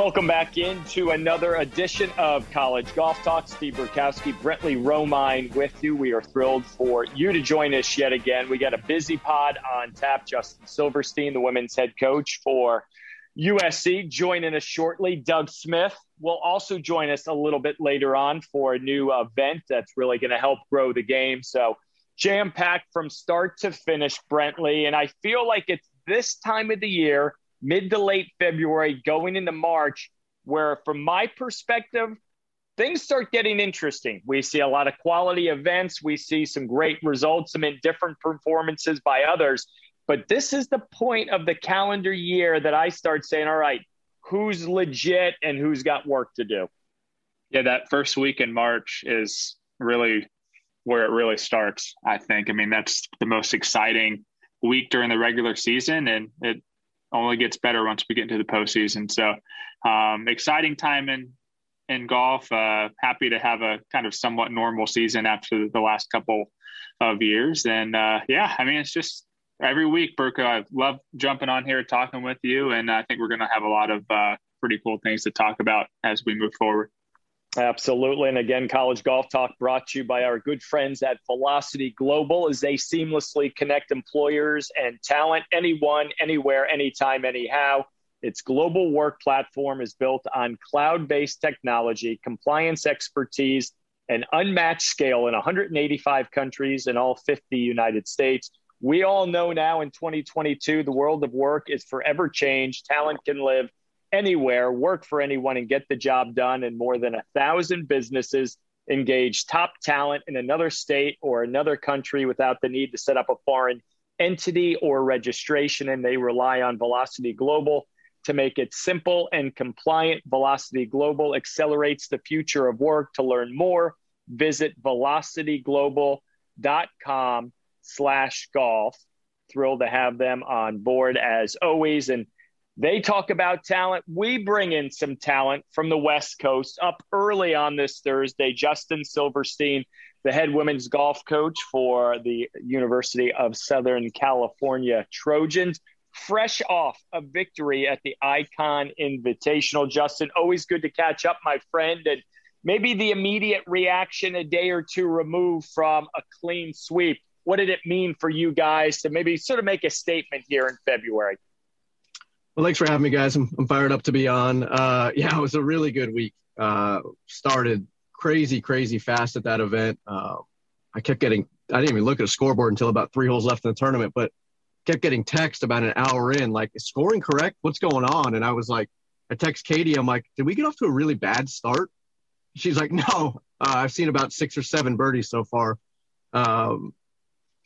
Welcome back into another edition of College Golf Talk. Steve Burkowski, Brentley Romine with you. We are thrilled for you to join us yet again. We got a busy pod on tap. Justin Silverstein, the women's head coach for USC, joining us shortly. Doug Smith will also join us a little bit later on for a new event that's really going to help grow the game. So, jam packed from start to finish, Brentley. And I feel like it's this time of the year mid to late February, going into March, where from my perspective, things start getting interesting. We see a lot of quality events, we see some great results, some indifferent performances by others. But this is the point of the calendar year that I start saying, all right, who's legit and who's got work to do? Yeah, that first week in March is really where it really starts, I think. I mean, that's the most exciting week during the regular season, and it only gets better once we get into the postseason. So, um, exciting time in in golf. Uh, happy to have a kind of somewhat normal season after the last couple of years. And uh, yeah, I mean, it's just every week, Burko. I love jumping on here talking with you, and I think we're going to have a lot of uh, pretty cool things to talk about as we move forward. Absolutely. And again, College Golf Talk brought to you by our good friends at Velocity Global as they seamlessly connect employers and talent anyone, anywhere, anytime, anyhow. Its global work platform is built on cloud based technology, compliance expertise, and unmatched scale in 185 countries in all 50 United States. We all know now in 2022, the world of work is forever changed. Talent can live anywhere, work for anyone, and get the job done. And more than a thousand businesses engage top talent in another state or another country without the need to set up a foreign entity or registration. And they rely on Velocity Global to make it simple and compliant. Velocity Global accelerates the future of work. To learn more, visit velocityglobal.com slash golf. Thrilled to have them on board as always. And they talk about talent. We bring in some talent from the West Coast up early on this Thursday. Justin Silverstein, the head women's golf coach for the University of Southern California Trojans, fresh off a victory at the Icon Invitational. Justin, always good to catch up, my friend. And maybe the immediate reaction a day or two removed from a clean sweep. What did it mean for you guys to maybe sort of make a statement here in February? Well, thanks for having me, guys. I'm, I'm fired up to be on. Uh, yeah, it was a really good week. Uh, started crazy, crazy fast at that event. Uh, I kept getting, I didn't even look at a scoreboard until about three holes left in the tournament, but kept getting text about an hour in, like, is scoring correct? What's going on? And I was like, I text Katie, I'm like, did we get off to a really bad start? She's like, no, uh, I've seen about six or seven birdies so far. Um,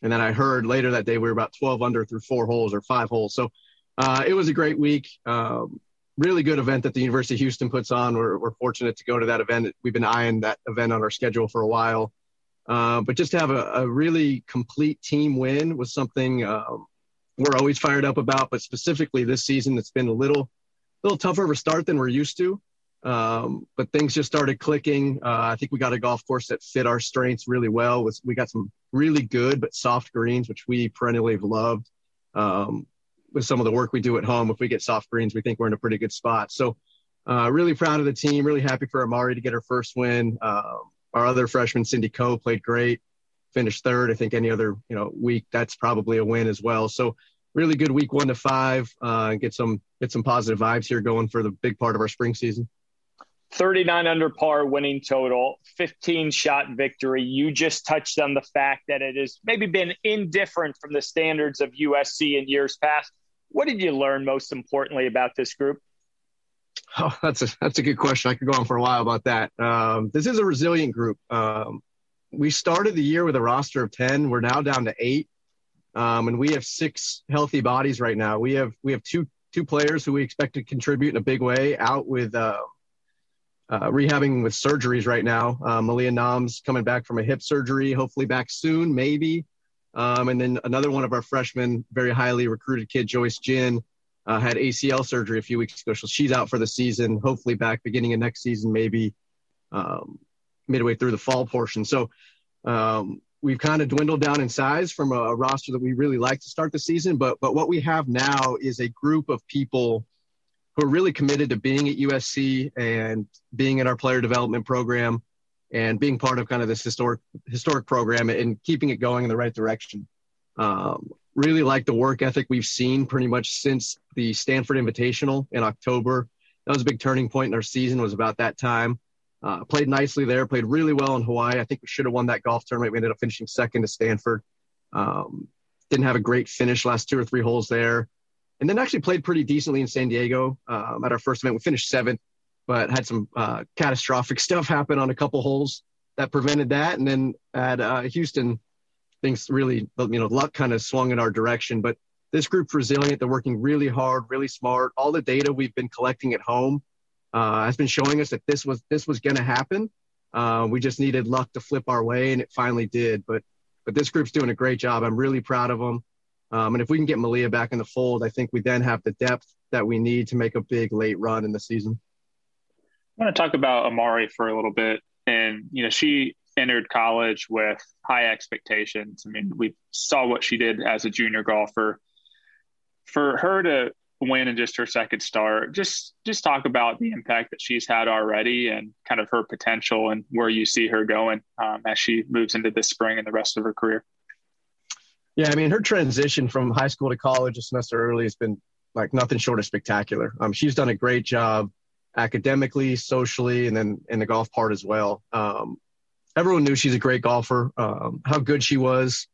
and then I heard later that day we were about 12 under through four holes or five holes. So uh, it was a great week. Um, really good event that the University of Houston puts on. We're, we're, fortunate to go to that event. We've been eyeing that event on our schedule for a while. Uh, but just to have a, a, really complete team win was something um, we're always fired up about. But specifically this season, it's been a little, little tougher of a start than we're used to. Um, but things just started clicking. Uh, I think we got a golf course that fit our strengths really well. We got some really good but soft greens, which we perennially have loved. Um, with some of the work we do at home, if we get soft greens, we think we're in a pretty good spot. So, uh, really proud of the team. Really happy for Amari to get her first win. Uh, our other freshman, Cindy Kou, played great, finished third. I think any other you know week that's probably a win as well. So, really good week one to five. Uh, get some get some positive vibes here going for the big part of our spring season. 39 under par winning total, 15 shot victory. You just touched on the fact that it has maybe been indifferent from the standards of USC in years past. What did you learn most importantly about this group? Oh, that's a that's a good question. I could go on for a while about that. Um, this is a resilient group. Um, we started the year with a roster of ten. We're now down to eight, um, and we have six healthy bodies right now. We have we have two two players who we expect to contribute in a big way. Out with uh, uh, rehabbing with surgeries right now. Uh, Malia Nam's coming back from a hip surgery, hopefully back soon, maybe. Um, and then another one of our freshmen, very highly recruited kid, Joyce Jin, uh, had ACL surgery a few weeks ago. So she's out for the season, hopefully back beginning of next season, maybe um, midway through the fall portion. So um, we've kind of dwindled down in size from a, a roster that we really like to start the season. But but what we have now is a group of people who are really committed to being at USC and being in our player development program and being part of kind of this historic historic program and keeping it going in the right direction. Um, really like the work ethic we've seen pretty much since the Stanford Invitational in October. That was a big turning point in our season. Was about that time. Uh, played nicely there. Played really well in Hawaii. I think we should have won that golf tournament. We ended up finishing second to Stanford. Um, didn't have a great finish last two or three holes there and then actually played pretty decently in San Diego um, at our first event. We finished seventh, but had some uh, catastrophic stuff happen on a couple holes that prevented that. And then at uh, Houston, things really, you know, luck kind of swung in our direction. But this group's resilient. They're working really hard, really smart. All the data we've been collecting at home uh, has been showing us that this was this was going to happen. Uh, we just needed luck to flip our way, and it finally did. But but this group's doing a great job. I'm really proud of them. Um, and if we can get Malia back in the fold, I think we then have the depth that we need to make a big late run in the season. I want to talk about Amari for a little bit. And, you know, she entered college with high expectations. I mean, we saw what she did as a junior golfer. For her to win in just her second start, just just talk about the impact that she's had already and kind of her potential and where you see her going um, as she moves into this spring and the rest of her career. Yeah, I mean, her transition from high school to college a semester early has been like nothing short of spectacular. Um, she's done a great job academically, socially, and then in the golf part as well. Um, everyone knew she's a great golfer. Um, how good she was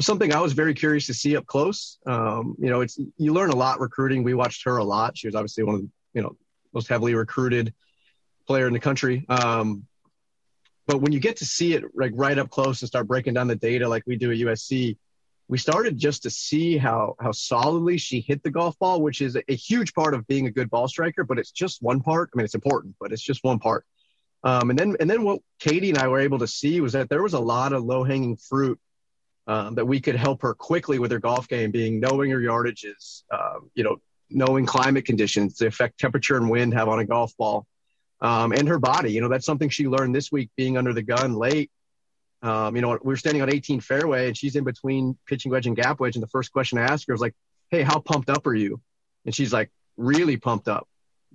something I was very curious to see up close. Um, you know, it's you learn a lot recruiting. We watched her a lot. She was obviously one of the you know most heavily recruited player in the country. Um, but when you get to see it like right up close and start breaking down the data like we do at USC, we started just to see how how solidly she hit the golf ball, which is a, huge part of being a good ball striker. But it's just one part. I mean, it's important, but it's just one part. Um, and then and then what Katie and I were able to see was that there was a lot of low hanging fruit um, that we could help her quickly with her golf game, being knowing her yardages, um, you know, knowing climate conditions, the effect temperature and wind have on a golf ball, um, and her body. You know, that's something she learned this week being under the gun late um, you know, we were standing on 18 fairway and she's in between pitching wedge and gap wedge. And the first question I asked her was like, Hey, how pumped up are you? And she's like, really pumped up.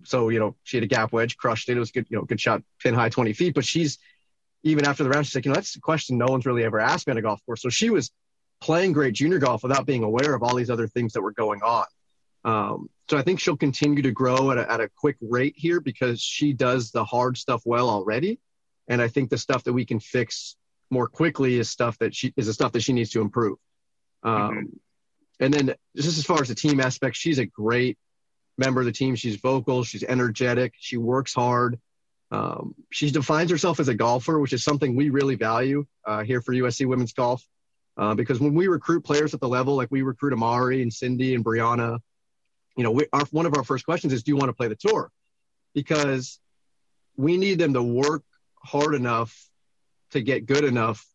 So, you know, she had a gap wedge, crushed it. It was good, you know, good shot, pin high 20 feet. But she's, even after the round, she's like, you know, that's a question no one's really ever asked me on a golf course. So she was playing great junior golf without being aware of all these other things that were going on. Um, so I think she'll continue to grow at a, at a quick rate here because she does the hard stuff well already. And I think the stuff that we can fix more quickly is stuff that she is the stuff that she needs to improve. Um, mm-hmm. And then just as far as the team aspect, she's a great member of the team. She's vocal, she's energetic, she works hard. Um, she defines herself as a golfer, which is something we really value uh, here for USC Women's Golf. Uh, because when we recruit players at the level, like we recruit Amari and Cindy and Brianna, you know, we, our, one of our first questions is, do you want to play the tour? Because we need them to work hard enough to get good enough,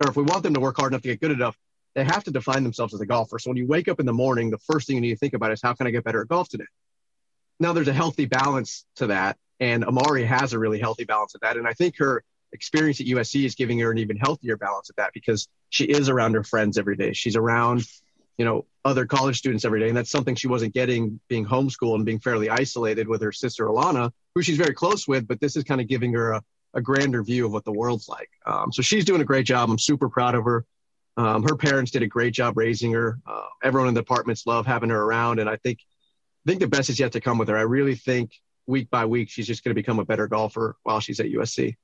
or if we want them to work hard enough to get good enough, they have to define themselves as a golfer. So when you wake up in the morning, the first thing you need to think about is how can I get better at golf today? Now there's a healthy balance to that, and Amari has a really healthy balance of that. And I think her experience at USC is giving her an even healthier balance of that because she is around her friends every day. She's around, you know, other college students every day, and that's something she wasn't getting being homeschooled and being fairly isolated with her sister Alana, who she's very close with. But this is kind of giving her a, a grander view of what the world's like. Um, so she's doing a great job. I'm super proud of her. Um, her parents did a great job raising her. Uh, everyone in the departments love having her around, and I think I think the best is yet to come with her. I really think week by week she's just going to become a better golfer while she's at USC.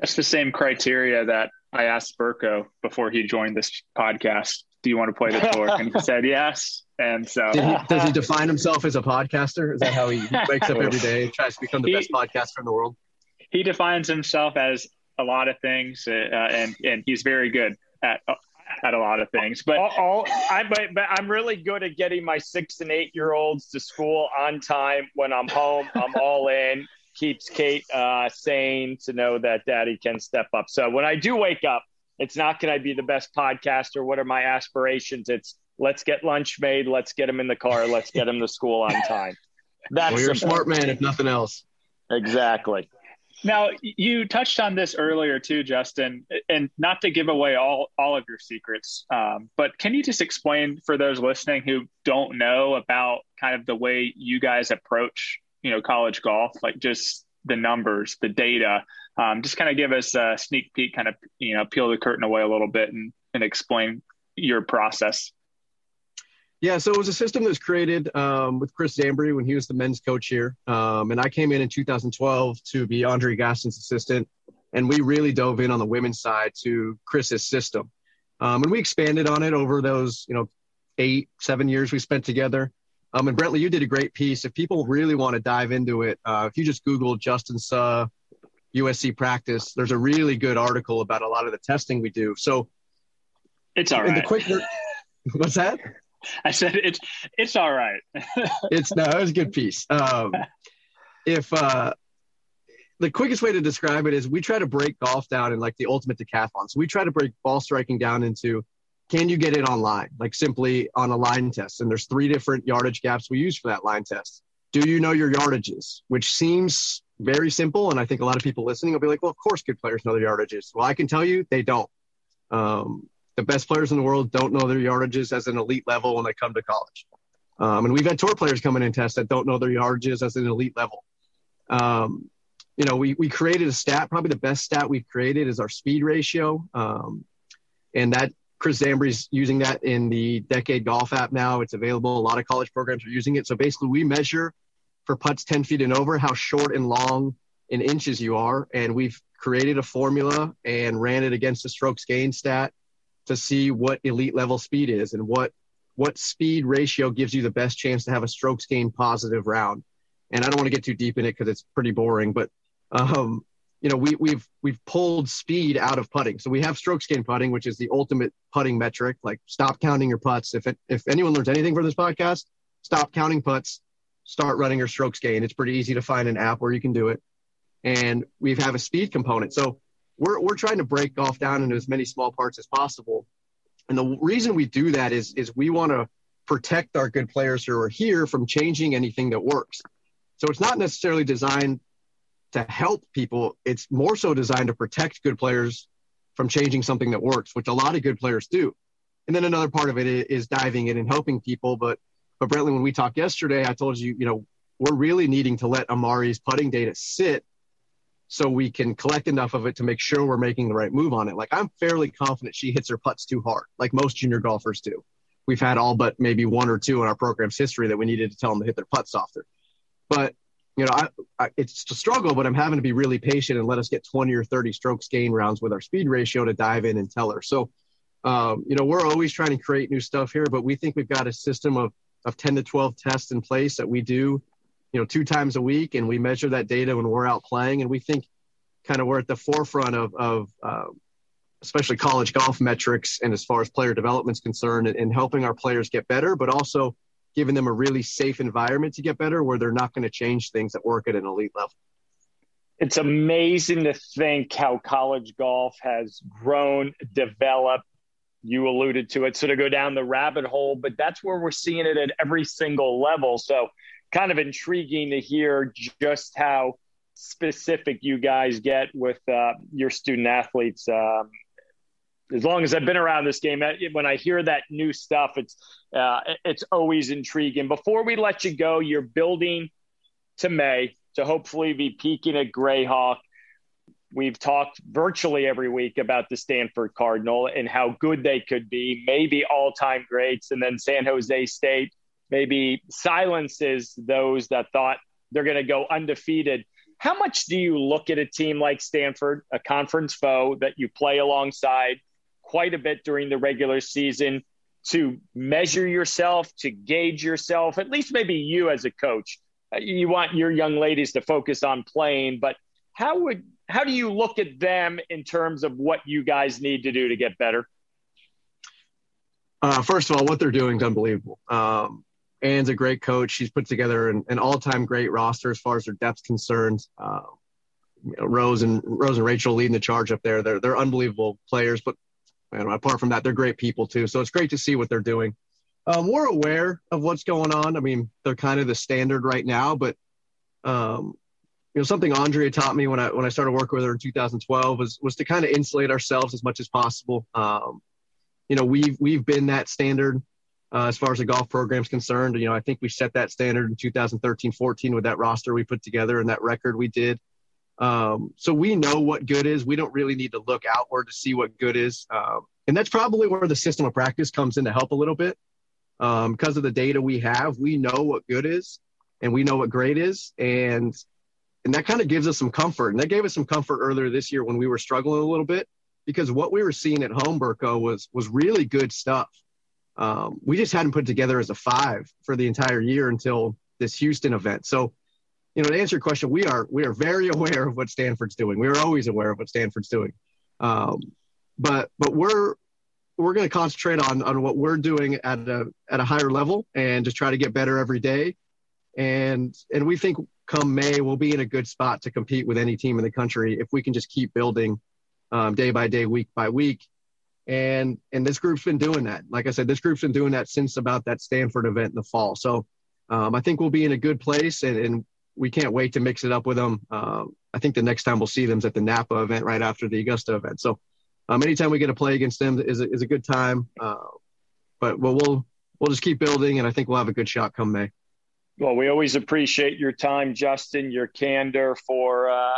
That's the same criteria that I asked Burko before he joined this podcast. Do you want to play the tour? And he said yes. And so, he, does he define himself as a podcaster? Is that how he wakes up every day, tries to become the he, best podcaster in the world? He defines himself as a lot of things, uh, and and he's very good at at a lot of things. But all, all, I but, but I'm really good at getting my six and eight year olds to school on time. When I'm home, I'm all in. Keeps Kate uh, sane to know that Daddy can step up. So when I do wake up, it's not can I be the best podcaster? What are my aspirations? It's let's get lunch made. Let's get him in the car. Let's get him to school on time. That's well, you're a smart man, if nothing else. Exactly. Now, you touched on this earlier too, Justin, and not to give away all, all of your secrets, um, but can you just explain for those listening who don't know about kind of the way you guys approach, you know, college golf, like just the numbers, the data, um, just kind of give us a sneak peek, kind of, you know, peel the curtain away a little bit and, and explain your process. Yeah, so it was a system that was created um, with Chris Zambri when he was the men's coach here. Um, and I came in in 2012 to be Andrea Gaston's assistant. And we really dove in on the women's side to Chris's system. Um, and we expanded on it over those, you know, eight, seven years we spent together. Um, and Brentley, you did a great piece. If people really want to dive into it, uh, if you just Google Justin Suh, USC practice, there's a really good article about a lot of the testing we do. So it's all right. The quick, what's that? I said it's it's all right. it's no, it was a good piece. Um, if uh, the quickest way to describe it is we try to break golf down in like the ultimate decathlon. So we try to break ball striking down into can you get it online, like simply on a line test. And there's three different yardage gaps we use for that line test. Do you know your yardages? Which seems very simple, and I think a lot of people listening will be like, "Well, of course, good players know their yardages." Well, I can tell you they don't. Um, the best players in the world don't know their yardages as an elite level when they come to college. Um, and we've had tour players come in test that don't know their yardages as an elite level. Um, you know, we, we created a stat, probably the best stat we've created is our speed ratio. Um, and that Chris Zambri's using that in the Decade Golf app now. It's available. A lot of college programs are using it. So basically, we measure for putts 10 feet and over how short and long in inches you are. And we've created a formula and ran it against the strokes gain stat to see what elite level speed is and what what speed ratio gives you the best chance to have a strokes gain positive round. And I don't want to get too deep in it because it's pretty boring, but um, you know, we, we've we've pulled speed out of putting. So we have strokes gain putting, which is the ultimate putting metric. Like stop counting your putts. If it, if anyone learns anything from this podcast, stop counting putts, start running your strokes gain. It's pretty easy to find an app where you can do it. And we have a speed component. So we're, we're trying to break golf down into as many small parts as possible. And the reason we do that is, is we want to protect our good players who are here from changing anything that works. So it's not necessarily designed to help people. It's more so designed to protect good players from changing something that works, which a lot of good players do. And then another part of it is diving in and helping people. But, but Brentley, when we talked yesterday, I told you, you know, we're really needing to let Amari's putting data sit so we can collect enough of it to make sure we're making the right move on it. Like I'm fairly confident she hits her putts too hard, like most junior golfers do. We've had all but maybe one or two in our program's history that we needed to tell them to hit their putts softer. But you know, I, I, it's a struggle, but I'm having to be really patient and let us get 20 or 30 strokes gain rounds with our speed ratio to dive in and tell her. So, um, you know, we're always trying to create new stuff here, but we think we've got a system of of 10 to 12 tests in place that we do you know two times a week and we measure that data when we're out playing and we think kind of we're at the forefront of, of uh, especially college golf metrics and as far as player development is concerned and, helping our players get better but also giving them a really safe environment to get better where they're not going to change things that work at an elite level. It's amazing to think how college golf has grown developed. You alluded to it sort of go down the rabbit hole but that's where we're seeing it at every single level. So kind of intriguing to hear just how specific you guys get with uh, your student athletes. Um, as long as I've been around this game, when I hear that new stuff, it's uh, it's always intriguing. Before we let you go, you're building to May to hopefully be peaking at Grayhawk. We've talked virtually every week about the Stanford Cardinal and how good they could be, maybe all time greats, and then San Jose State maybe silences those that thought they're going to go undefeated. How much do you look at a team like Stanford, a conference foe that you play alongside quite a bit during the regular season, to measure yourself, to gauge yourself, at least maybe you as a coach? You want your young ladies to focus on playing, but how would how do you look at them in terms of what you guys need to do to get better? Uh, first of all, what they're doing is unbelievable. Um, Anne's a great coach. She's put together an, an all-time great roster as far as their depth concerned. Uh, you know, Rose and Rose and Rachel leading the charge up there. They're they're unbelievable players, but apart from that, they're great people too. So it's great to see what they're doing. Um, we're aware of what's going on. I mean, they're kind of the standard right now, but um, you know, something Andrea taught me when I when I started working with her in 2012 was was to kind of insulate ourselves as much as possible. Um, you know, we've we've been that standard uh, as far as the golf program is concerned. You know, I think we set that standard in 2013, 14 with that roster we put together and that record we did. Um, so we know what good is. We don't really need to look outward to see what good is. Um, and that's probably where the system of practice comes in to help a little bit. Um, because of the data we have, we know what good is and we know what great is. And and that kind of gives us some comfort. And that gave us some comfort earlier this year when we were struggling a little bit because what we were seeing at home, Burko, was was really good stuff. Um, we just hadn't put together as a five for the entire year until this Houston event. So, you know, to answer your question, we are we are very aware of what Stanford's doing. We are always aware of what Stanford's doing, um, but but we're we're going to concentrate on on what we're doing at a at a higher level and just try to get better every day. And and we think come May we'll be in a good spot to compete with any team in the country if we can just keep building um, day by day, week by week and and this group's been doing that. Like I said, this group's been doing that since about that Stanford event in the fall. So um, I think we'll be in a good place, and, and, we can't wait to mix it up with them. Um, I think the next time we'll see them is at the Napa event right after the Augusta event. So um, anytime we get to play against them is a, is a good time. Uh, but well, we'll we'll just keep building, and I think we'll have a good shot come May. Well, we always appreciate your time, Justin, your candor for uh,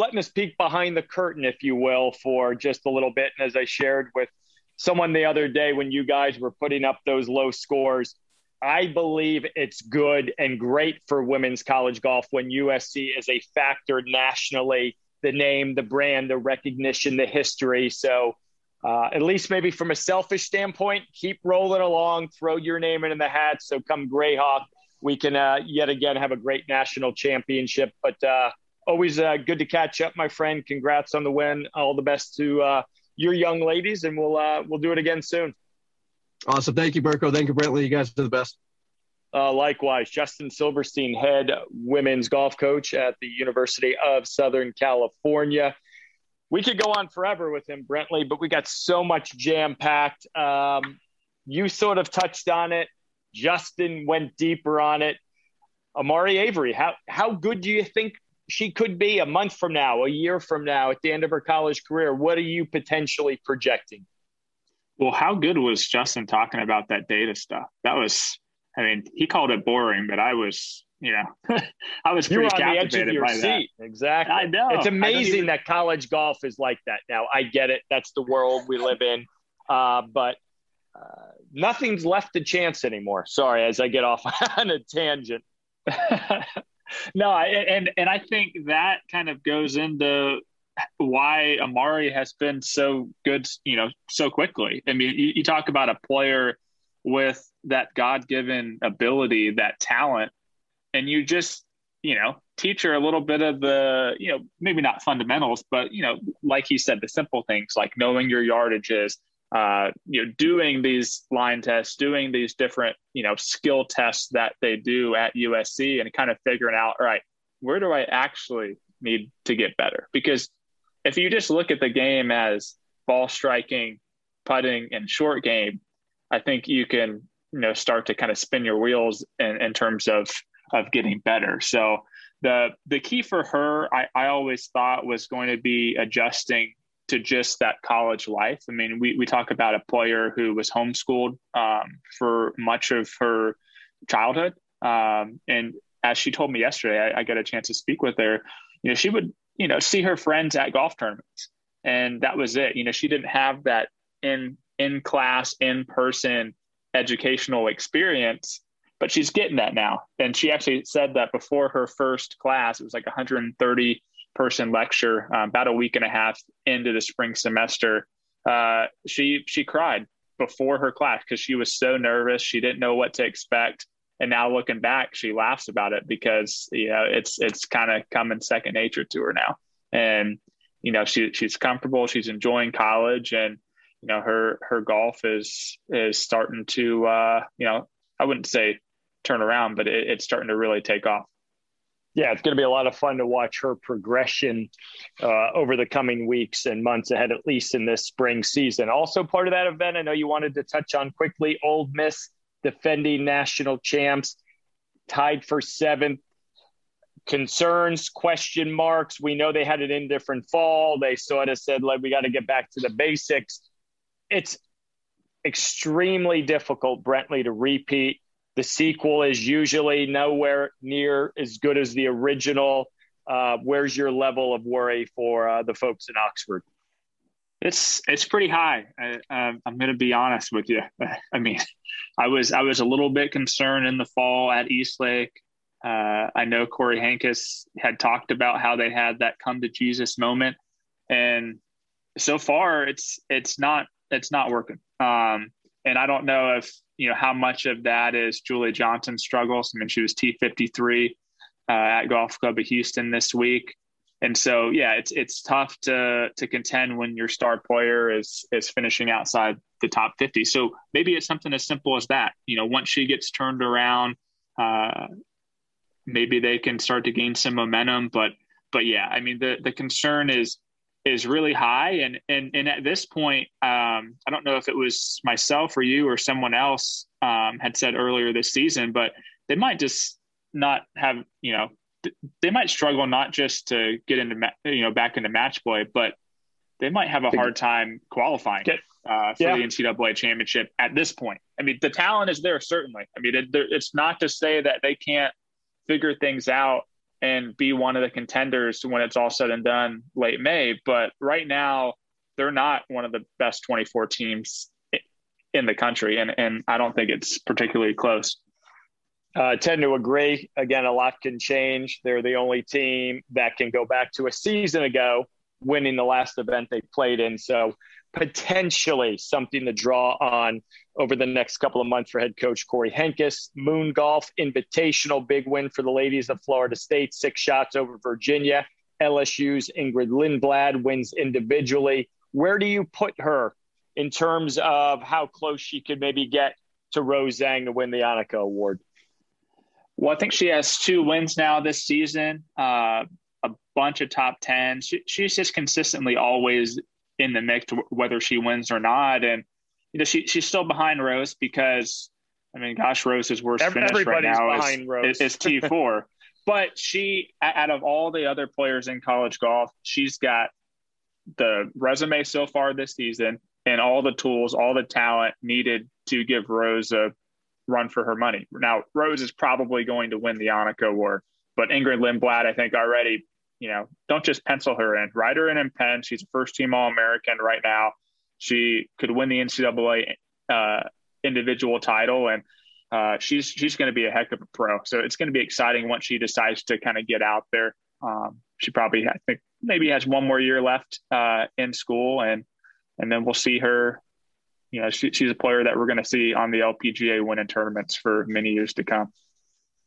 letting us peek behind the curtain, if you will, for just a little bit. And as I shared with someone the other day when you guys were putting up those low scores, I believe it's good and great for women's college golf when USC is a factor nationally. The name, the brand, the recognition, the history. So, uh, at least maybe from a selfish standpoint, keep rolling along, throw your name in the hat. So, come Grayhawk, we can uh, yet again have a great national championship. But uh, always uh, good to catch up, my friend. Congrats on the win. All the best to uh, your young ladies, and we'll uh, we'll do it again soon. Awesome. Thank you, Burko. Thank you, Brentley. You guys are the best. Uh, likewise, Justin Silverstein, head women's golf coach at the University of Southern California. We could go on forever with him, Brentley, but we got so much jam packed. Um, you sort of touched on it. Justin went deeper on it. Amari Avery, how how good do you think she could be a month from now, a year from now, at the end of her college career? What are you potentially projecting? Well, how good was Justin talking about that data stuff? That was, I mean, he called it boring, but I was, you know, I was pretty you were on the edge of your seat. That. Exactly. I know. It's amazing even... that college golf is like that now. I get it. That's the world we live in. Uh, but uh, nothing's left to chance anymore. Sorry, as I get off on a tangent. no, and and I think that kind of goes into why Amari has been so good, you know, so quickly. I mean, you, you talk about a player with that God given ability, that talent, and you just, you know, teach her a little bit of the, you know, maybe not fundamentals, but, you know, like he said, the simple things like knowing your yardages, uh, you know, doing these line tests, doing these different, you know, skill tests that they do at USC and kind of figuring out, all right, where do I actually need to get better? Because if you just look at the game as ball striking, putting, and short game, I think you can, you know, start to kind of spin your wheels in, in terms of of getting better. So the the key for her, I, I always thought was going to be adjusting to just that college life. I mean, we, we talk about a player who was homeschooled um, for much of her childhood. Um, and as she told me yesterday, I, I got a chance to speak with her. You know, she would, you know, see her friends at golf tournaments, and that was it. You know, she didn't have that in in class, in person educational experience, but she's getting that now. And she actually said that before her first class, it was like 130 person lecture um, about a week and a half into the spring semester. Uh, she she cried before her class because she was so nervous. She didn't know what to expect. And now looking back, she laughs about it because you know it's it's kind of coming second nature to her now. And you know she she's comfortable. She's enjoying college, and you know her her golf is is starting to uh, you know I wouldn't say turn around, but it, it's starting to really take off yeah, it's going to be a lot of fun to watch her progression uh, over the coming weeks and months ahead, at least in this spring season. Also, part of that event, I know you wanted to touch on quickly Ole Miss defending national champs, tied for seventh. concerns, question marks. We know they had an indifferent fall. They sort of said, like, we got to get back to the basics. It's extremely difficult, Brentley, to repeat. The sequel is usually nowhere near as good as the original. Uh, where's your level of worry for uh, the folks in Oxford? It's it's pretty high. I, am uh, going to be honest with you. I mean, I was I was a little bit concerned in the fall at Eastlake. Uh, I know Kory Henkes had talked about how they had that come to Jesus moment, and so far it's it's not it's not working. Um, and I don't know if you know how much of that is Julia Johnson's struggles. I mean, she was T fifty three uh, at Golf Club of Houston this week, and so yeah, it's it's tough to to contend when your star player is is finishing outside the top fifty. So maybe it's something as simple as that. You know, once she gets turned around, uh, maybe they can start to gain some momentum. But but yeah, I mean the the concern is is really high, and and and at this point, um, I don't know if it was myself or you or someone else um, had said earlier this season, but they might just not have you know they might struggle not just to get into you know back into match play, but they might have a hard time qualifying uh, for yeah. the NCAA championship at this point. I mean, the talent is there certainly. I mean, it, it's not to say that they can't figure things out and be one of the contenders when it's all said and done late May. But right now, they're not one of the best 24 teams in the country. And, and I don't think it's particularly close. Uh, tend to agree. Again, a lot can change. They're the only team that can go back to a season ago, winning the last event they played in. So potentially something to draw on over the next couple of months for head coach Kory Henkes. Moon Golf Invitational, big win for the ladies of Florida State, six shots over Virginia. LSU's Ingrid Lindblad wins individually. Where do you put her in terms of how close she could maybe get to Rose Zhang to win the Annika Award? Well, I think she has two wins now this season, uh, a bunch of top 10. She, she's just consistently always in the mix, whether she wins or not. And you know, she she's still behind Rose because I mean, gosh, Rose's worst Everybody's finish right now is, is, is T four. but she, out of all the other players in college golf, she's got the resume so far this season and all the tools, all the talent needed to give Rose a run for her money. Now, Rose is probably going to win the Annika Award, but Ingrid Lindblad, I think, already, you know, don't just pencil her in. Write her in in pen. She's a first team All American right now. She could win the NCAA uh, individual title, and uh, she's she's going to be a heck of a pro. So it's going to be exciting once she decides to kind of get out there. Um, she probably I think maybe has one more year left uh, in school, and and then we'll see her. You know, she, she's a player that we're going to see on the LPGA winning tournaments for many years to come.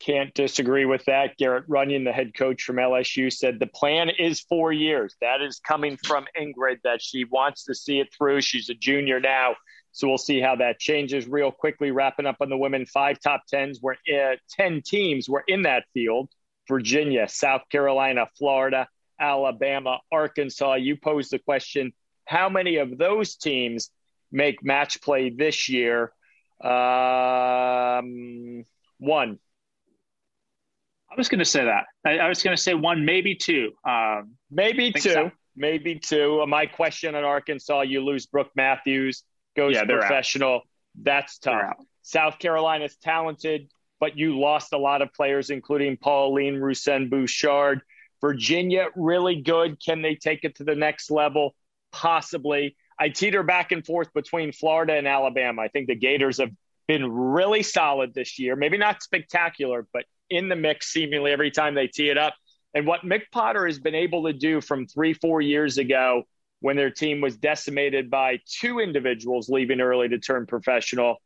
Can't disagree with that. Garrett Runion, the head coach from LSU, said the plan is four years. That is coming from Ingrid, that she wants to see it through. She's a junior now. So we'll see how that changes real quickly. Wrapping up on the women, five top tens were uh, 10 teams were in that field Virginia, South Carolina, Florida, Alabama, Arkansas. You posed the question how many of those teams make match play this year? Um, one. I was going to say that. I, I was going to say one, maybe two. Um, maybe two. So. Maybe two. Uh, my question on Arkansas: You lose Brooke Matthews, goes yeah, professional. Out. That's tough. South Carolina's talented, but you lost a lot of players, including Pauline Roussin-Bouchard. Virginia, really good. Can they take it to the next level? Possibly. I teeter back and forth between Florida and Alabama. I think the Gators have been really solid this year. Maybe not spectacular, but in the mix seemingly every time they tee it up. And what Mic Potter has been able to do from three, four years ago when their team was decimated by two individuals leaving early to turn professional,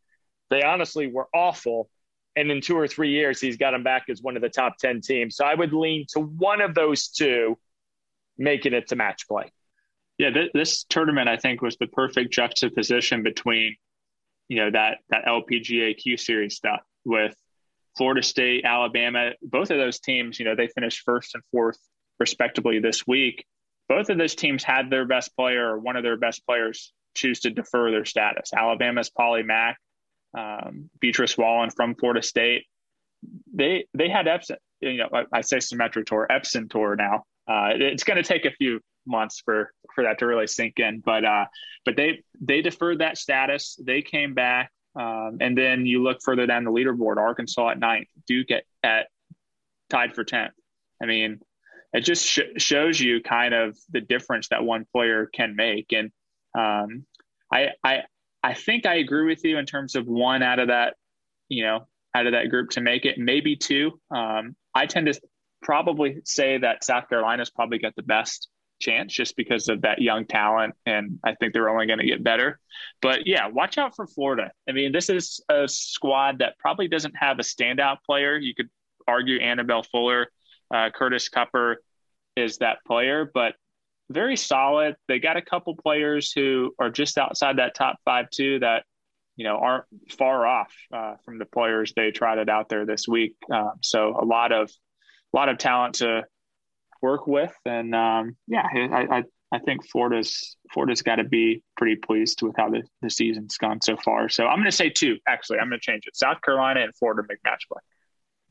they honestly were awful. And in two or three years, he's got them back as one of the top 10 teams. So I would lean to one of those two making it to match play. Yeah, th- this tournament, I think, was the perfect juxtaposition between, you know, that, that LPGA Q series stuff with Florida State, Alabama, both of those teams, you know, they finished first and fourth respectively this week. Both of those teams had their best player or one of their best players choose to defer their status. Alabama's Polly Mack, um, Beatrice Wallin from Florida State. they they had Epson. You know, I, I say Symetra Tour, Epson Tour now. Uh, it's going to take a few months for for that to really sink in, but uh, but they they deferred that status. They came back, um, and then you look further down the leaderboard. Arkansas at ninth, Duke at, at tied for tenth. I mean, it just sh- shows you kind of the difference that one player can make. And um, I, I, I think I agree with you in terms of one out of that, you know, out of that group to make it, maybe two. Um, I tend to probably say that South Carolina's probably got the best chance just because of that young talent. And I think they're only going to get better. But yeah, watch out for Florida. I mean, this is a squad that probably doesn't have a standout player. You could argue Annabelle Fuller uh, Curtis Cupper is that player, but very solid. They got a couple players who are just outside that top five too that you know aren't far off uh, from the players they trotted out there this week. Um, so a lot of a lot of talent to work with, and um, yeah, I, I, I think Florida's Florida's got to be pretty pleased with how the, the season's gone so far. So I'm going to say two. Actually, I'm going to change it. South Carolina and Florida make match play.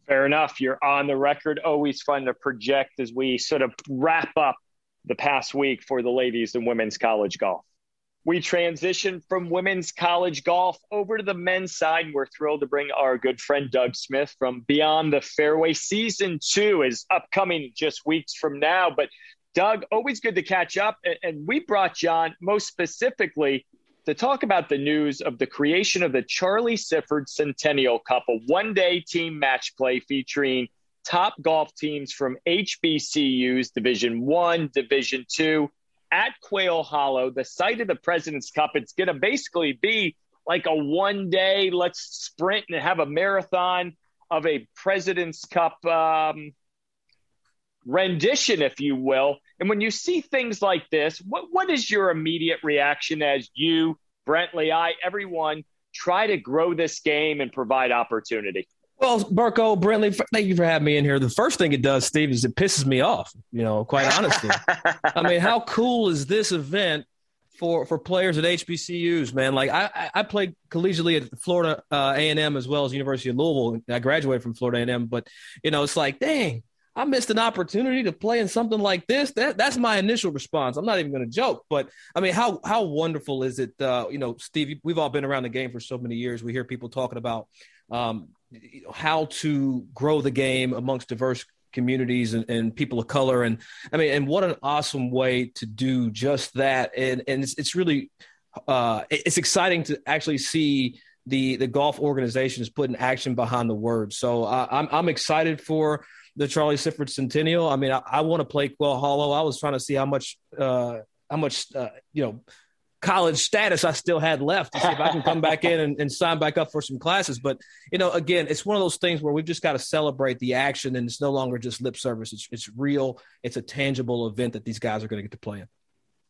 Fair enough. You're on the record. Always fun to project as we sort of wrap up the past week for the ladies and women's college golf. We transition from women's college golf over to the men's side. We're thrilled to bring our good friend Doug Smith from Beyond the Fairway. Season two is upcoming just weeks from now. But Doug, always good to catch up. And we brought John most specifically to talk about the news of the creation of the Charlie Sifford Centennial Cup, a one day team match play featuring top golf teams from HBCUs, Division One, Division Two, at Quail Hollow, the site of the President's Cup. It's going to basically be like a one day, let's sprint and have a marathon of a President's Cup um, rendition, if you will. And when you see things like this, what, what is your immediate reaction as you, Brentley, I, everyone try to grow this game and provide opportunity? Well, Burko, Brentley, thank you for having me in here. The first thing it does, Steve, is it pisses me off, you know, quite honestly. I mean, how cool is this event for for players at HBCUs, man? Like I I played collegiately at Florida uh, A&M as well as University of Louisville. I graduated from Florida A&M, but you know, it's like, dang, I missed an opportunity to play in something like this. That that's my initial response. I'm not even going to joke, but I mean, how how wonderful is it? Uh, you know, Steve, we've all been around the game for so many years. We hear people talking about um, how to grow the game amongst diverse communities and, and, people of color, and I mean, and what an awesome way to do just that. And and it's, it's really uh, it's exciting to actually see the the golf organization is putting action behind the words. So uh, I'm I'm excited for the Charlie Sifford Centennial. I mean, I, I want to play Quail Hollow. I was trying to see how much, uh, how much, uh, you know, college status I still had left to see if I can come back in and, and, sign back up for some classes. But you know, again, it's one of those things where we've just got to celebrate the action, and it's no longer just lip service. It's it's real. It's a tangible event that these guys are going to get to play in.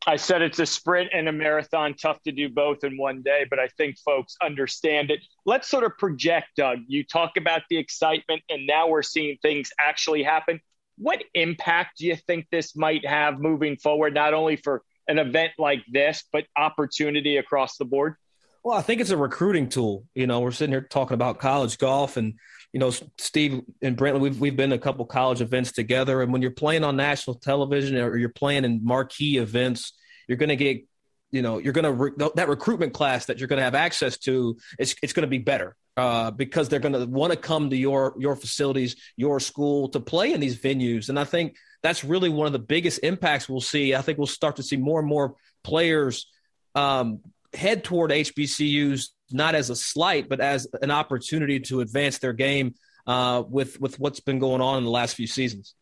I said it's a sprint and a marathon, tough to do both in one day, but I think folks understand it. Let's sort of project, Doug. You talk about the excitement, and now we're seeing things actually happen. What impact do you think this might have moving forward, not only for an event like this, but opportunity across the board? Well, I think it's a recruiting tool. You know, we're sitting here talking about college golf, and you know, Steve and Brentley, we've we've been a couple college events together, and when you're playing on national television or you're playing in marquee events, you're going to get, you know, you're going to re- that recruitment class that you're going to have access to. It's it's going to be better uh, because they're going to want to come to your your facilities, your school to play in these venues, and I think that's really one of the biggest impacts we'll see. I think we'll start to see more and more players um, head toward HBCUs not as a slight, but as an opportunity to advance their game uh, with with what's been going on in the last few seasons.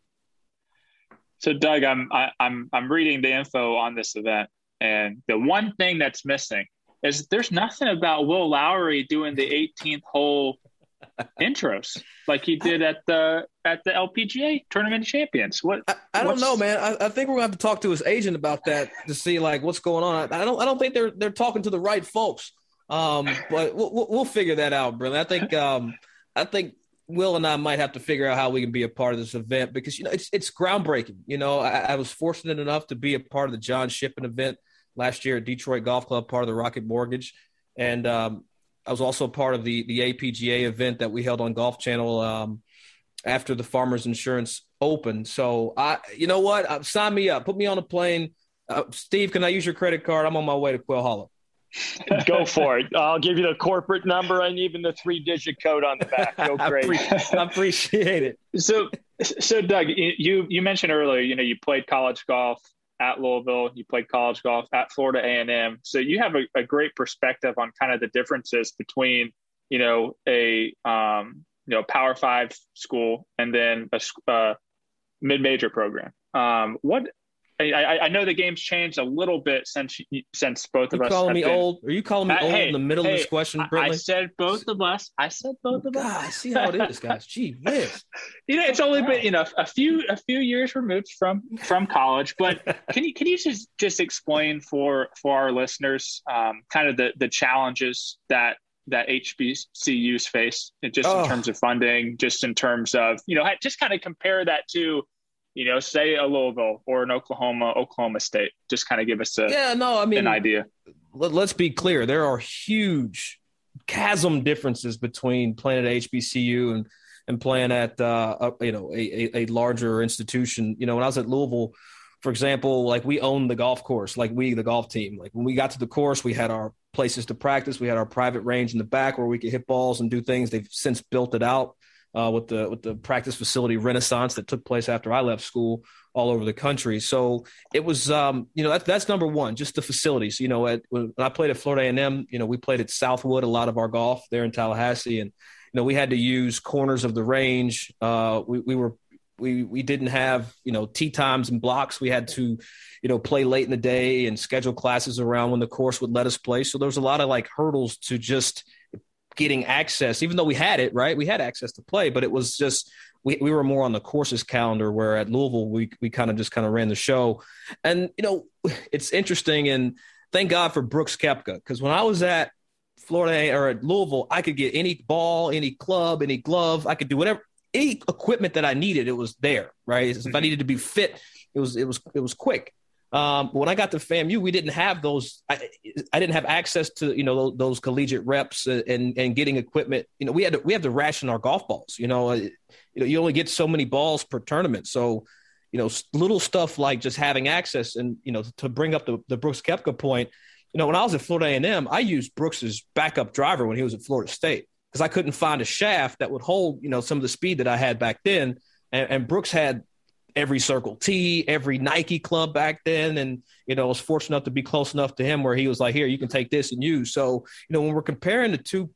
So, Doug, I'm I, am I'm reading the info on this event, and the one thing that's missing is there's nothing about Will Lowry doing the 18th hole intros like he did at the at the LPGA Tournament Champions. What I, I don't know, man. I, I, think we're gonna have to talk to his agent about that to see like what's going on. I, I don't I don't think they're they're talking to the right folks. Um, but we'll, we'll figure that out, Brentley. I think um, I think Will and I might have to figure out how we can be a part of this event because you know it's it's groundbreaking. You know, I, I was fortunate enough to be a part of the John Shippen event last year at Detroit Golf Club, part of the Rocket Mortgage, and um, I was also part of the the APGA event that we held on Golf Channel um, after the Farmers Insurance Open. So I, you know what, uh, sign me up, put me on a plane. Uh, Steve, can I use your credit card? I'm on my way to Quail Hollow. Go for it. I'll give you the corporate number and even the three digit code on the back. Go crazy. I appreciate it. So, so Doug, you you mentioned earlier, you know, you played college golf at Louisville, you played college golf at Florida A and M. So you have a, a, great perspective on kind of the differences between, you know, a um, you know Power Five school and then a uh, mid major program. Um, what I, I, know the game's changed a little bit since since both you of us. Calling me been, old? Are you calling me uh, old hey, in the middle hey, of this question, I, I said both of us. I said both of God, us. I see how it is, guys. Gee whiz. you know, it's only been you know a few a few years removed from from college, but can you can you just just explain for for our listeners um, kind of the the challenges that that HBCUs face, just oh. in terms of funding, just in terms of you know, just kind of compare that to you know, say a Louisville or an Oklahoma, Oklahoma State. Just kind of give us a yeah, no, I mean, an idea. Let, us be clear: there are huge chasm differences between playing at HBCU and and playing at uh, a, you know a, a, larger institution. You know, when I was at Louisville, for example, like we owned the golf course, like we the golf team. Like when we got to the course, we had our places to practice. We had our private range in the back where we could hit balls and do things. They've since built it out uh, with the with the practice facility renaissance that took place after I left school all over the country. So it was, um, you know, that's that's number one, just the facilities. You know, at, when I played at Florida A&M, you know, we played at Southwood a lot of our golf there in Tallahassee, and you know, we had to use corners of the range. Uh, we, we were we we didn't have you know tee times and blocks. We had to, you know, play late in the day and schedule classes around when the course would let us play. So there was a lot of like hurdles to just getting access, even though we had it, right? We had access to play, but it was just we, we were more on the courses calendar where at Louisville we we kind of just kind of ran the show. And you know, it's interesting and thank God for Brooks Koepka because when I was at Florida or at Louisville, I could get any ball, any club, any glove, I could do whatever any equipment that I needed, it was there, right? If I mm-hmm. needed to be fit, it was it was it was quick. Um, when I got to FAMU, we didn't have those. I, I didn't have access to you know those, those, collegiate reps and and getting equipment. You know, we had to, we had to ration our golf balls. You know, you know, you only get so many balls per tournament. So, you know, little stuff like just having access and you know to bring up the the Brooks Koepka point. You know, when I was at Florida A&M, I used Brooks's backup driver when he was at Florida State because I couldn't find a shaft that would hold you know some of the speed that I had back then. And, and Brooks had every Circle T, every Nike club back then. And, you know, I was fortunate enough to be close enough to him where he was like, here, you can take this and use. So, you know, when we're comparing the two,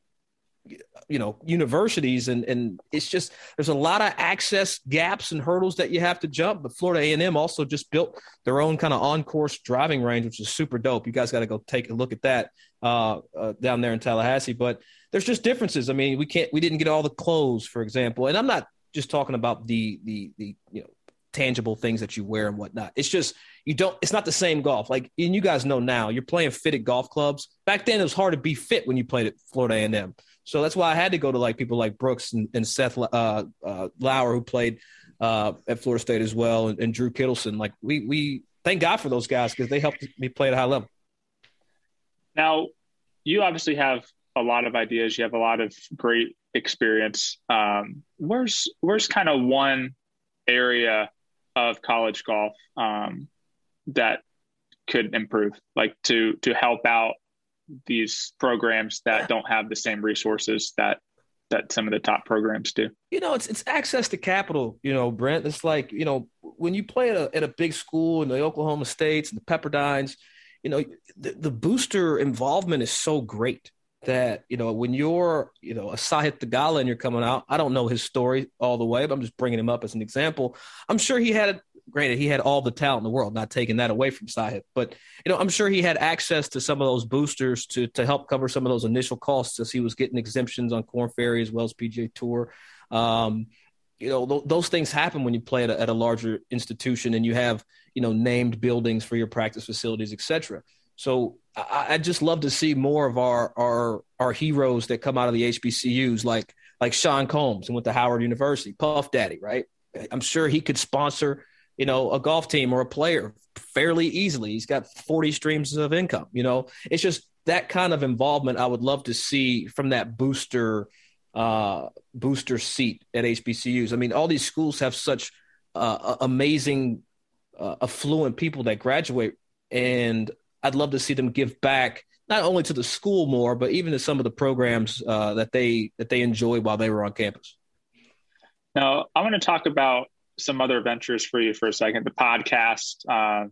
you know, universities and, and it's just, there's a lot of access gaps and hurdles that you have to jump. But Florida A&M also just built their own kind of on-course driving range, which is super dope. You guys got to go take a look at that uh, uh, down there in Tallahassee. But there's just differences. I mean, we can't, we didn't get all the clothes, for example. And I'm not just talking about the, the, the, you know, tangible things that you wear and whatnot. It's just you don't. It's not the same golf. Like and you guys know now, you're playing fitted golf clubs. Back then, it was hard to be fit when you played at Florida A and M. So that's why I had to go to like people like Brooks and, and Seth uh, uh, Lauer, who played uh, at Florida State as well, and, and Drew Kittleson. Like we we thank God for those guys because they helped me play at a high level. Now, you obviously have a lot of ideas. You have a lot of great experience. Um, where's where's kind of one area of college golf um, that could improve, like to to help out these programs that don't have the same resources that that some of the top programs do. You know, it's it's access to capital. You know, Brent. It's like you know when you play at a at a big school in the Oklahoma States and the Pepperdines. You know, the, the booster involvement is so great that you know when you're you know a Sahith Theegala and you're coming out. I don't know his story all the way, but I'm just bringing him up as an example. I'm sure he had granted he had all the talent in the world, not taking that away from Sahith, but you know I'm sure he had access to some of those boosters to to help cover some of those initial costs as he was getting exemptions on Corn Ferry as well as PGA Tour. Um, you know th- those things happen when you play at a, at a larger institution and you have you know named buildings for your practice facilities, et etc. So I, I just love to see more of our our our heroes that come out of the HBCUs, like like Sean Combs and went to Howard University, Puff Daddy, right? I'm sure he could sponsor, you know, a golf team or a player fairly easily. He's got 40 streams of income. You know, it's just that kind of involvement I would love to see from that booster uh, booster seat at HBCUs. I mean, all these schools have such uh, amazing, uh, affluent people that graduate, and I'd love to see them give back not only to the school more, but even to some of the programs uh, that they that they enjoyed while they were on campus. Now, I want to talk about some other ventures for you for a second. The podcast uh,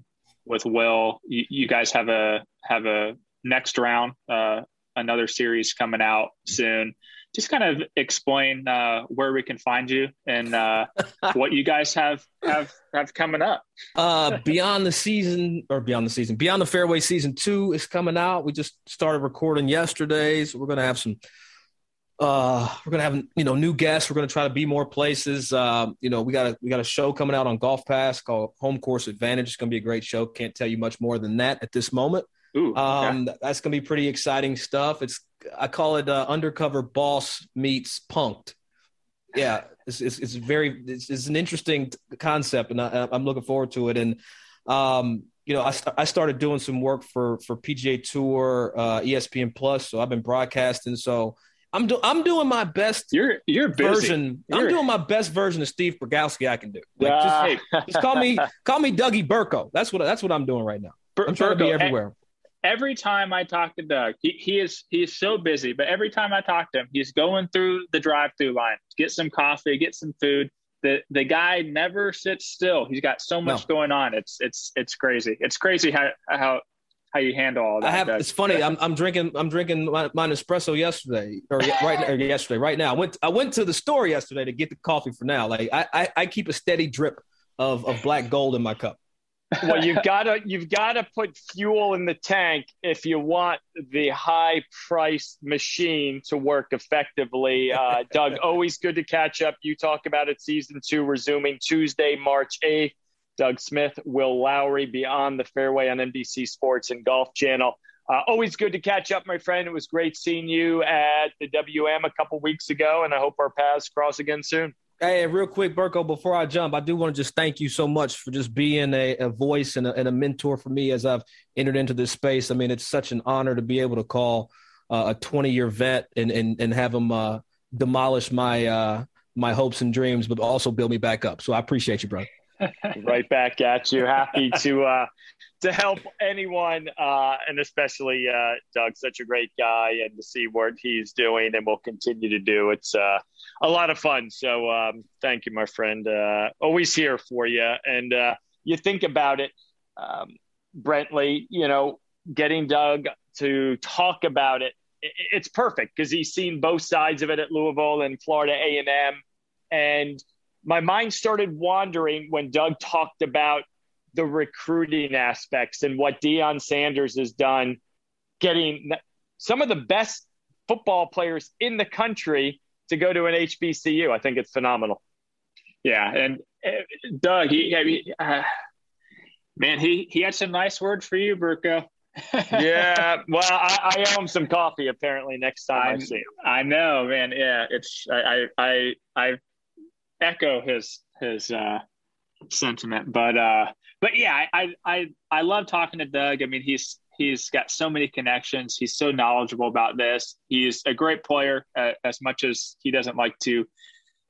with Will. You, you, guys have a have a next round, uh, another series coming out soon just kind of explain uh, where we can find you and uh, what you guys have have have coming up. uh, beyond the season or beyond the season, beyond the fairway season two is coming out. We just started recording yesterday, so we're gonna have some. Uh, we're gonna have you know new guests. We're gonna try to be more places. Uh, you know, we got a we got a show coming out on Golf Pass called Home Course Advantage. It's gonna be a great show. Can't tell you much more than that at this moment. Ooh, um, that's gonna be pretty exciting stuff. It's I call it uh, undercover boss meets punked. Yeah, it's it's, it's very it's, it's, an interesting concept, and I, am looking forward to it. And um, you know, I, I started doing some work for for PGA Tour, uh, ESPN Plus, so I've been broadcasting. So I'm do- I'm doing my best. You're you're busy. version. You're... I'm doing my best version of Steve Burkowski I can do. Like, uh... just, just, call me call me Dougie Burko. That's what that's what I'm doing right now. I'm trying Burko, to be everywhere every time I talk to Doug, he, he is he is so busy, but every time I talk to him, he's going through the drive-through line, get some coffee, get some food. The the guy never sits still. He's got so much no. going on. It's it's it's crazy. It's crazy how how how you handle all that. I have. It's funny. I'm, I'm drinking. I'm drinking my, my espresso yesterday or right or yesterday. Right now, I went. I went to the store yesterday to get the coffee for now. Like I, I, I keep a steady drip of of black gold in my cup well, you've got to you've got to put fuel in the tank if you want the high priced machine to work effectively. Uh, Doug, always good to catch up. You talk about it. Season two resuming Tuesday, March eighth. Doug Smith, Will Lowry, Beyond the Fairway on NBC Sports and Golf Channel. Uh, always good to catch up, my friend. It was great seeing you at the WM a couple weeks ago, and I hope our paths cross again soon. Hey, real quick, Burko, before I jump, I do want to just thank you so much for just being a, a voice and a, and a, mentor for me as I've entered into this space. I mean, it's such an honor to be able to call uh, a 20 year vet and, and, and have him uh, demolish my, uh, my hopes and dreams, but also build me back up. So I appreciate you, bro. right back at you. Happy to uh, to help anyone, uh, and especially uh, Doug, such a great guy, and to see what he's doing and will continue to do. It's a lot of fun. So um, thank you, my friend. Uh, always here for you. And uh, you think about it, um, Brentley, you know, getting Doug to talk about it, it's perfect because he's seen both sides of it at Louisville and Florida A&M. And my mind started wandering when Doug talked about the recruiting aspects and what Deion Sanders has done, getting some of the best football players in the country to go to an HBCU. I think it's phenomenal. Yeah, and uh, Doug, he, uh, man, he he had some nice words for you, Burko. yeah, well, I, I, owe him some coffee apparently next time I, I see him. I know, man. Yeah, it's I I I, I echo his his uh, sentiment, but uh, but yeah, I, I I love talking to Doug. I mean, he's he's got so many connections. He's so knowledgeable about this. He's a great player, uh, as much as he doesn't like to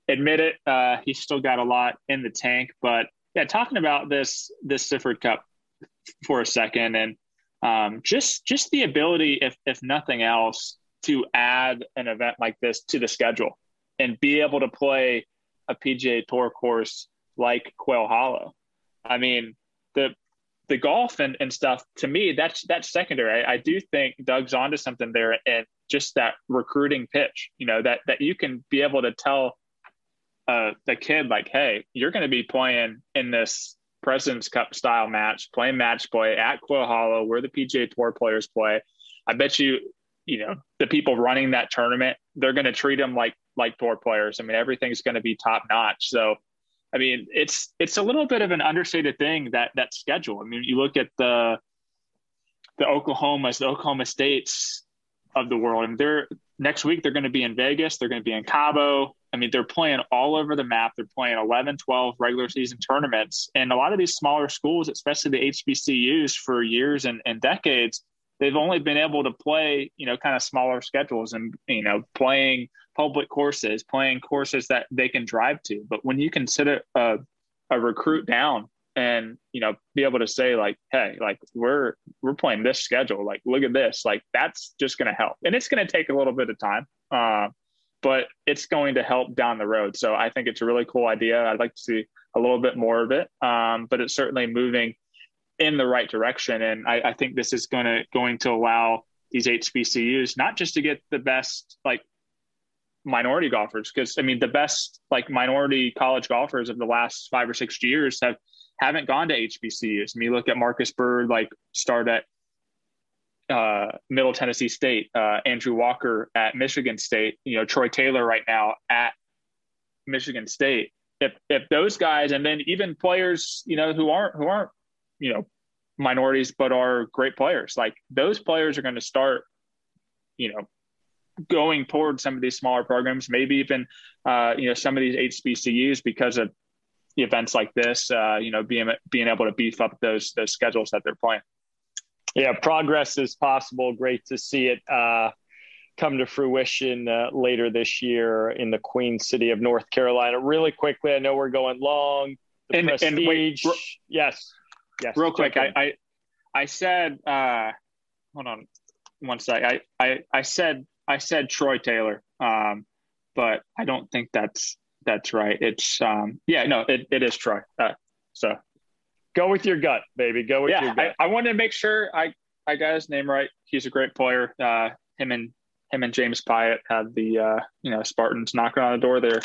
admit it. Uh, he's still got a lot in the tank. But yeah, talking about this this Sifford Cup for a second, and um, just just the ability, if if nothing else, to add an event like this to the schedule and be able to play a PGA Tour course like Quail Hollow. I mean, the golf and, and stuff to me that's that's secondary. I, I, do think doug's onto something there and just that recruiting pitch you know that that you can be able to tell uh, the kid like hey you're going to be playing in this president's cup style match playing match play at quail hollow where the pga tour players play. I bet you you know the people running that tournament they're going to treat them like like tour players. I mean everything's going to be top notch. So I mean, it's it's a little bit of an understated thing that that schedule. I mean, you look at the the Oklahomas, the Oklahoma States of the world, and they're next week they're going to be in Vegas, they're going to be in Cabo. I mean, they're playing all over the map. They're playing 11, 12 regular season tournaments. And a lot of these smaller schools, especially the HBCUs for years and, and decades, they've only been able to play, you know, kind of smaller schedules and, you know, playing public courses, playing courses that they can drive to. But when you consider a, a recruit down and, you know, be able to say like, Hey, like we're, we're playing this schedule, like, look at this, like that's just going to help. And it's going to take a little bit of time. Uh, but it's going to help down the road. So I think it's a really cool idea. I'd like to see a little bit more of it. Um, but it's certainly moving in the right direction. And I, I think this is going to going to allow these HBCUs not just to get the best like minority golfers, because I mean the best like minority college golfers of the last five or six years have haven't gone to HBCUs. I mean, look at Marcus Byrd, like start at uh, Middle Tennessee State, uh, Andrew Walker at Michigan State, you know Troy Taylor right now at Michigan State. If if those guys, and then even players, you know, who aren't who aren't you know minorities but are great players. Like those players are going to start you know going towards some of these smaller programs maybe even uh, you know some of these hbcus because of events like this uh, you know being being able to beef up those those schedules that they're playing. Yeah progress is possible. Great to see it uh, come to fruition uh, later this year in the queen city of north carolina. Really quickly i know we're going long. The and, prestige, and wait, yes Yes. Real quick, I, I, I said, uh, hold on one sec. I, I, I said, I said Troy Taylor, um, but I don't think that's that's right. It's um, yeah, no, it, it is Troy. Uh, so go with your gut, baby. Go with yeah, your gut. I, I wanted to make sure I I got his name right. He's a great player. Uh, him and him and James Piot had the uh, you know Spartans knocking on the door there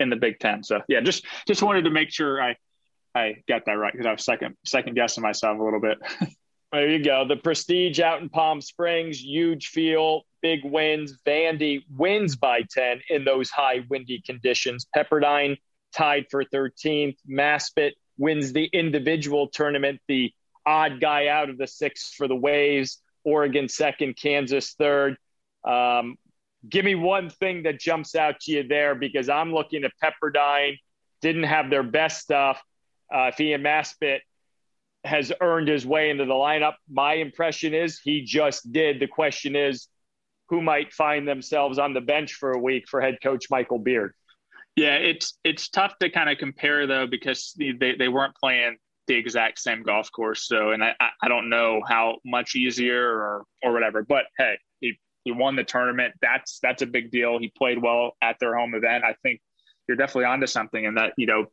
in the Big Ten. So yeah, just just wanted to make sure I I got that right because I was second second guessing myself a little bit. there you go. The Prestige out in Palm Springs, huge field, big wins. Vandy wins by 10 in those high windy conditions. Pepperdine tied for 13th. Maspeth wins the individual tournament, the odd guy out of the six for the Waves. Oregon second, Kansas third. Um, give me one thing that jumps out to you there because I'm looking at Pepperdine, didn't have their best stuff uh, if Ian Maspeth has earned his way into the lineup, my impression is he just did. The question is, who might find themselves on the bench for a week for head coach Michael Beard? Yeah, it's it's tough to kind of compare though because they, they weren't playing the exact same golf course. So, and I, I don't know how much easier or or whatever. But hey, he he won the tournament. That's that's a big deal. He played well at their home event. I think you're definitely onto something, and that you know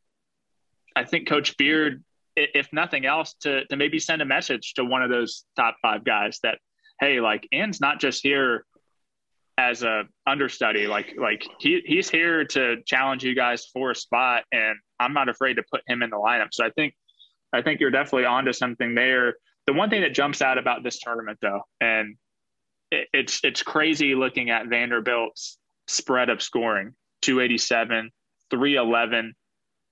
I think Coach Beard, if nothing else, to to maybe send a message to one of those top five guys that, hey, like Ian's not just here as a understudy. Like like he he's here to challenge you guys for a spot, and I'm not afraid to put him in the lineup. So I think I think you're definitely onto something there. The one thing that jumps out about this tournament, though, and it, it's it's crazy looking at Vanderbilt's spread of scoring: 287, 311,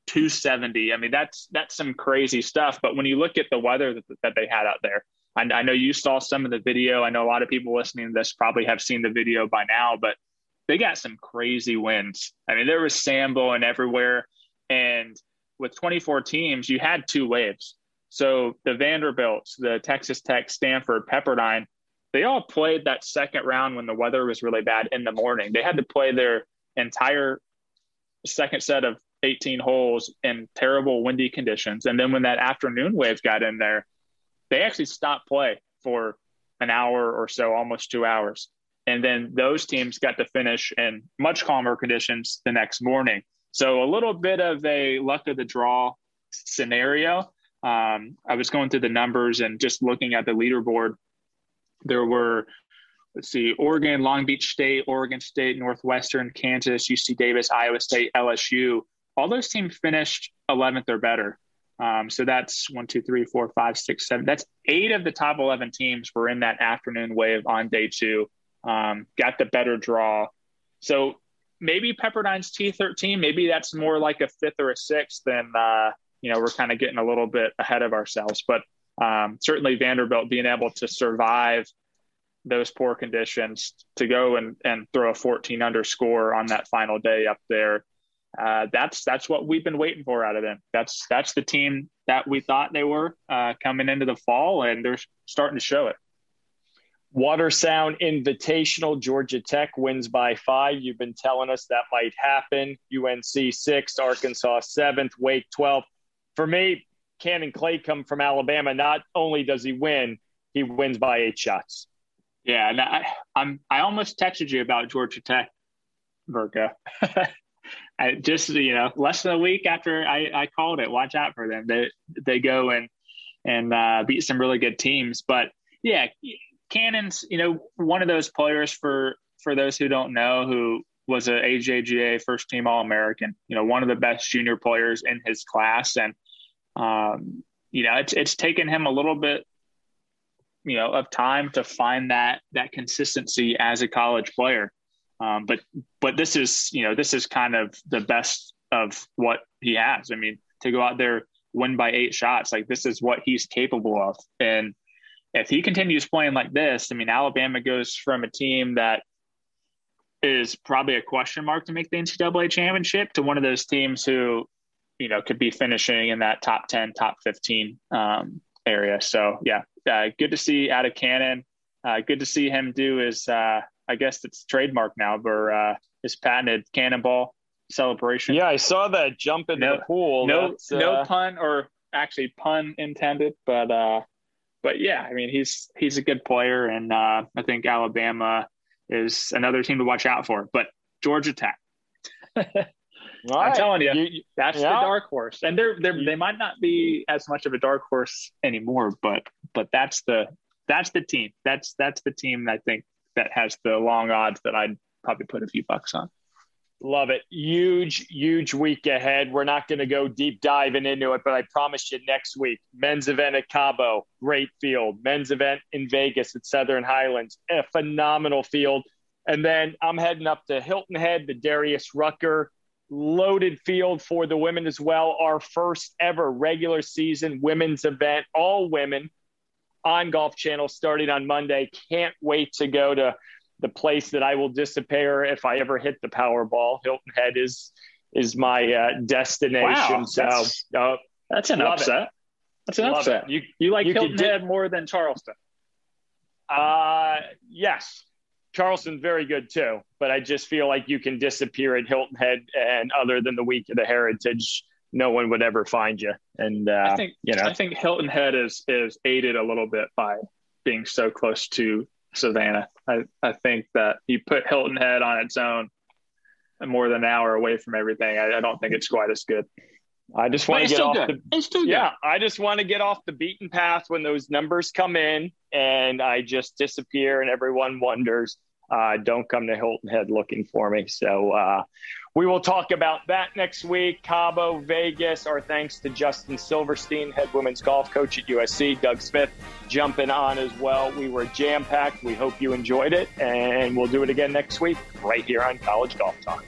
270. I mean, that's that's some crazy stuff. But when you look at the weather that, that they had out there, I, I know you saw some of the video. I know a lot of people listening to this probably have seen the video by now, but they got some crazy winds. I mean, there was sand blowing everywhere. And with 24 teams, you had two waves. So the Vanderbilts, the Texas Tech, Stanford, Pepperdine, they all played that second round when the weather was really bad in the morning. They had to play their entire second set of 18 holes in terrible windy conditions. And then when that afternoon wave got in there, they actually stopped play for an hour or so, almost two hours. And then those teams got to finish in much calmer conditions the next morning. So a little bit of a luck of the draw scenario. Um, I was going through the numbers and just looking at the leaderboard. There were, let's see, Oregon, Long Beach State, Oregon State, Northwestern, Kansas, UC Davis, Iowa State, LSU all those teams finished 11th or better. Um, so that's one, two, three, four, five, six, seven. That's eight of the top 11 teams were in that afternoon wave on day two. Um, got the better draw. So maybe Pepperdine's T13, maybe that's more like a fifth or a sixth. Then, uh, you know, we're kind of getting a little bit ahead of ourselves. But um, certainly Vanderbilt being able to survive those poor conditions to go and, and throw a 14 underscore on that final day up there uh, that's that's what we've been waiting for out of them. That's that's the team that we thought they were uh, coming into the fall, and they're starting to show it. Watersound Invitational, Georgia Tech wins by five. You've been telling us that might happen. UNC six, Arkansas seventh, Wake 12. For me, Canon Claycomb from Alabama. Not only does he win, he wins by eight shots. Yeah, and I, I'm I almost texted you about Georgia Tech, Burko. I just you know less than a week after I, I called it, watch out for them. They they go and and uh, beat some really good teams. But yeah, Canon's, you know, one of those players for for those who don't know, who was a AJGA first team All American. You know, one of the best junior players in his class, and um, you know, it's it's taken him a little bit, you know, of time to find that that consistency as a college player. Um, but but this is you know this is kind of the best of what he has. I mean, to go out there win by eight shots, like this is what he's capable of, and if he continues playing like this, I mean, Alabama goes from a team that is probably a question mark to make the NCAA championship to one of those teams who, you know, could be finishing in that top 10, top 15 um, area. So, yeah, uh, good to see out of Canon. Uh, good to see him do his, uh, I guess it's trademark now, but uh, his patented cannonball celebration. Yeah, I saw that jump in no, the pool. No, no uh, pun or actually pun intended, but uh, but yeah, I mean he's he's a good player, and uh, I think Alabama is another team to watch out for. But Georgia Tech, I'm telling you, you that's yeah. the dark horse, and they're they they might not be as much of a dark horse anymore, but but that's the that's the team. That's that's the team I think that has the long odds that I'd probably put a few bucks on. Love it. Huge, huge week ahead. We're not going to go deep diving into it, but I promise you next week, men's event at Cabo, great field. Men's event in Vegas at Southern Highlands, a phenomenal field. And then I'm heading up to Hilton Head, the Darius Rucker loaded field for the women as well. Our first ever regular season women's event, all women on Golf Channel starting on Monday. Can't wait to go to the place that I will disappear if I ever hit the Powerball. Hilton Head is is my uh, destination. Wow, so that's, uh, that's an upset. It. That's an love upset. It. You you like you Hilton Head more than Charleston? Uh yes. Charleston's very good too, but I just feel like you can disappear at Hilton Head, and other than the week of the Heritage, no one would ever find you. And uh, I think you know, I think Hilton Head is is aided a little bit by being so close to Savannah. I, I think that you put Hilton Head on its own more than an hour away from everything. I, I don't think it's quite as good. I just want to get off good. the it's yeah. I just want to get off the beaten path when those numbers come in, and I just disappear, and everyone wonders. Uh, don't come to Hilton Head looking for me. So uh, we will talk about that next week. Cabo, Vegas. Our thanks to Justin Silverstein, head women's golf coach at USC. Doug Smith jumping on as well. We were jam packed. We hope you enjoyed it, and we'll do it again next week right here on College Golf Talk.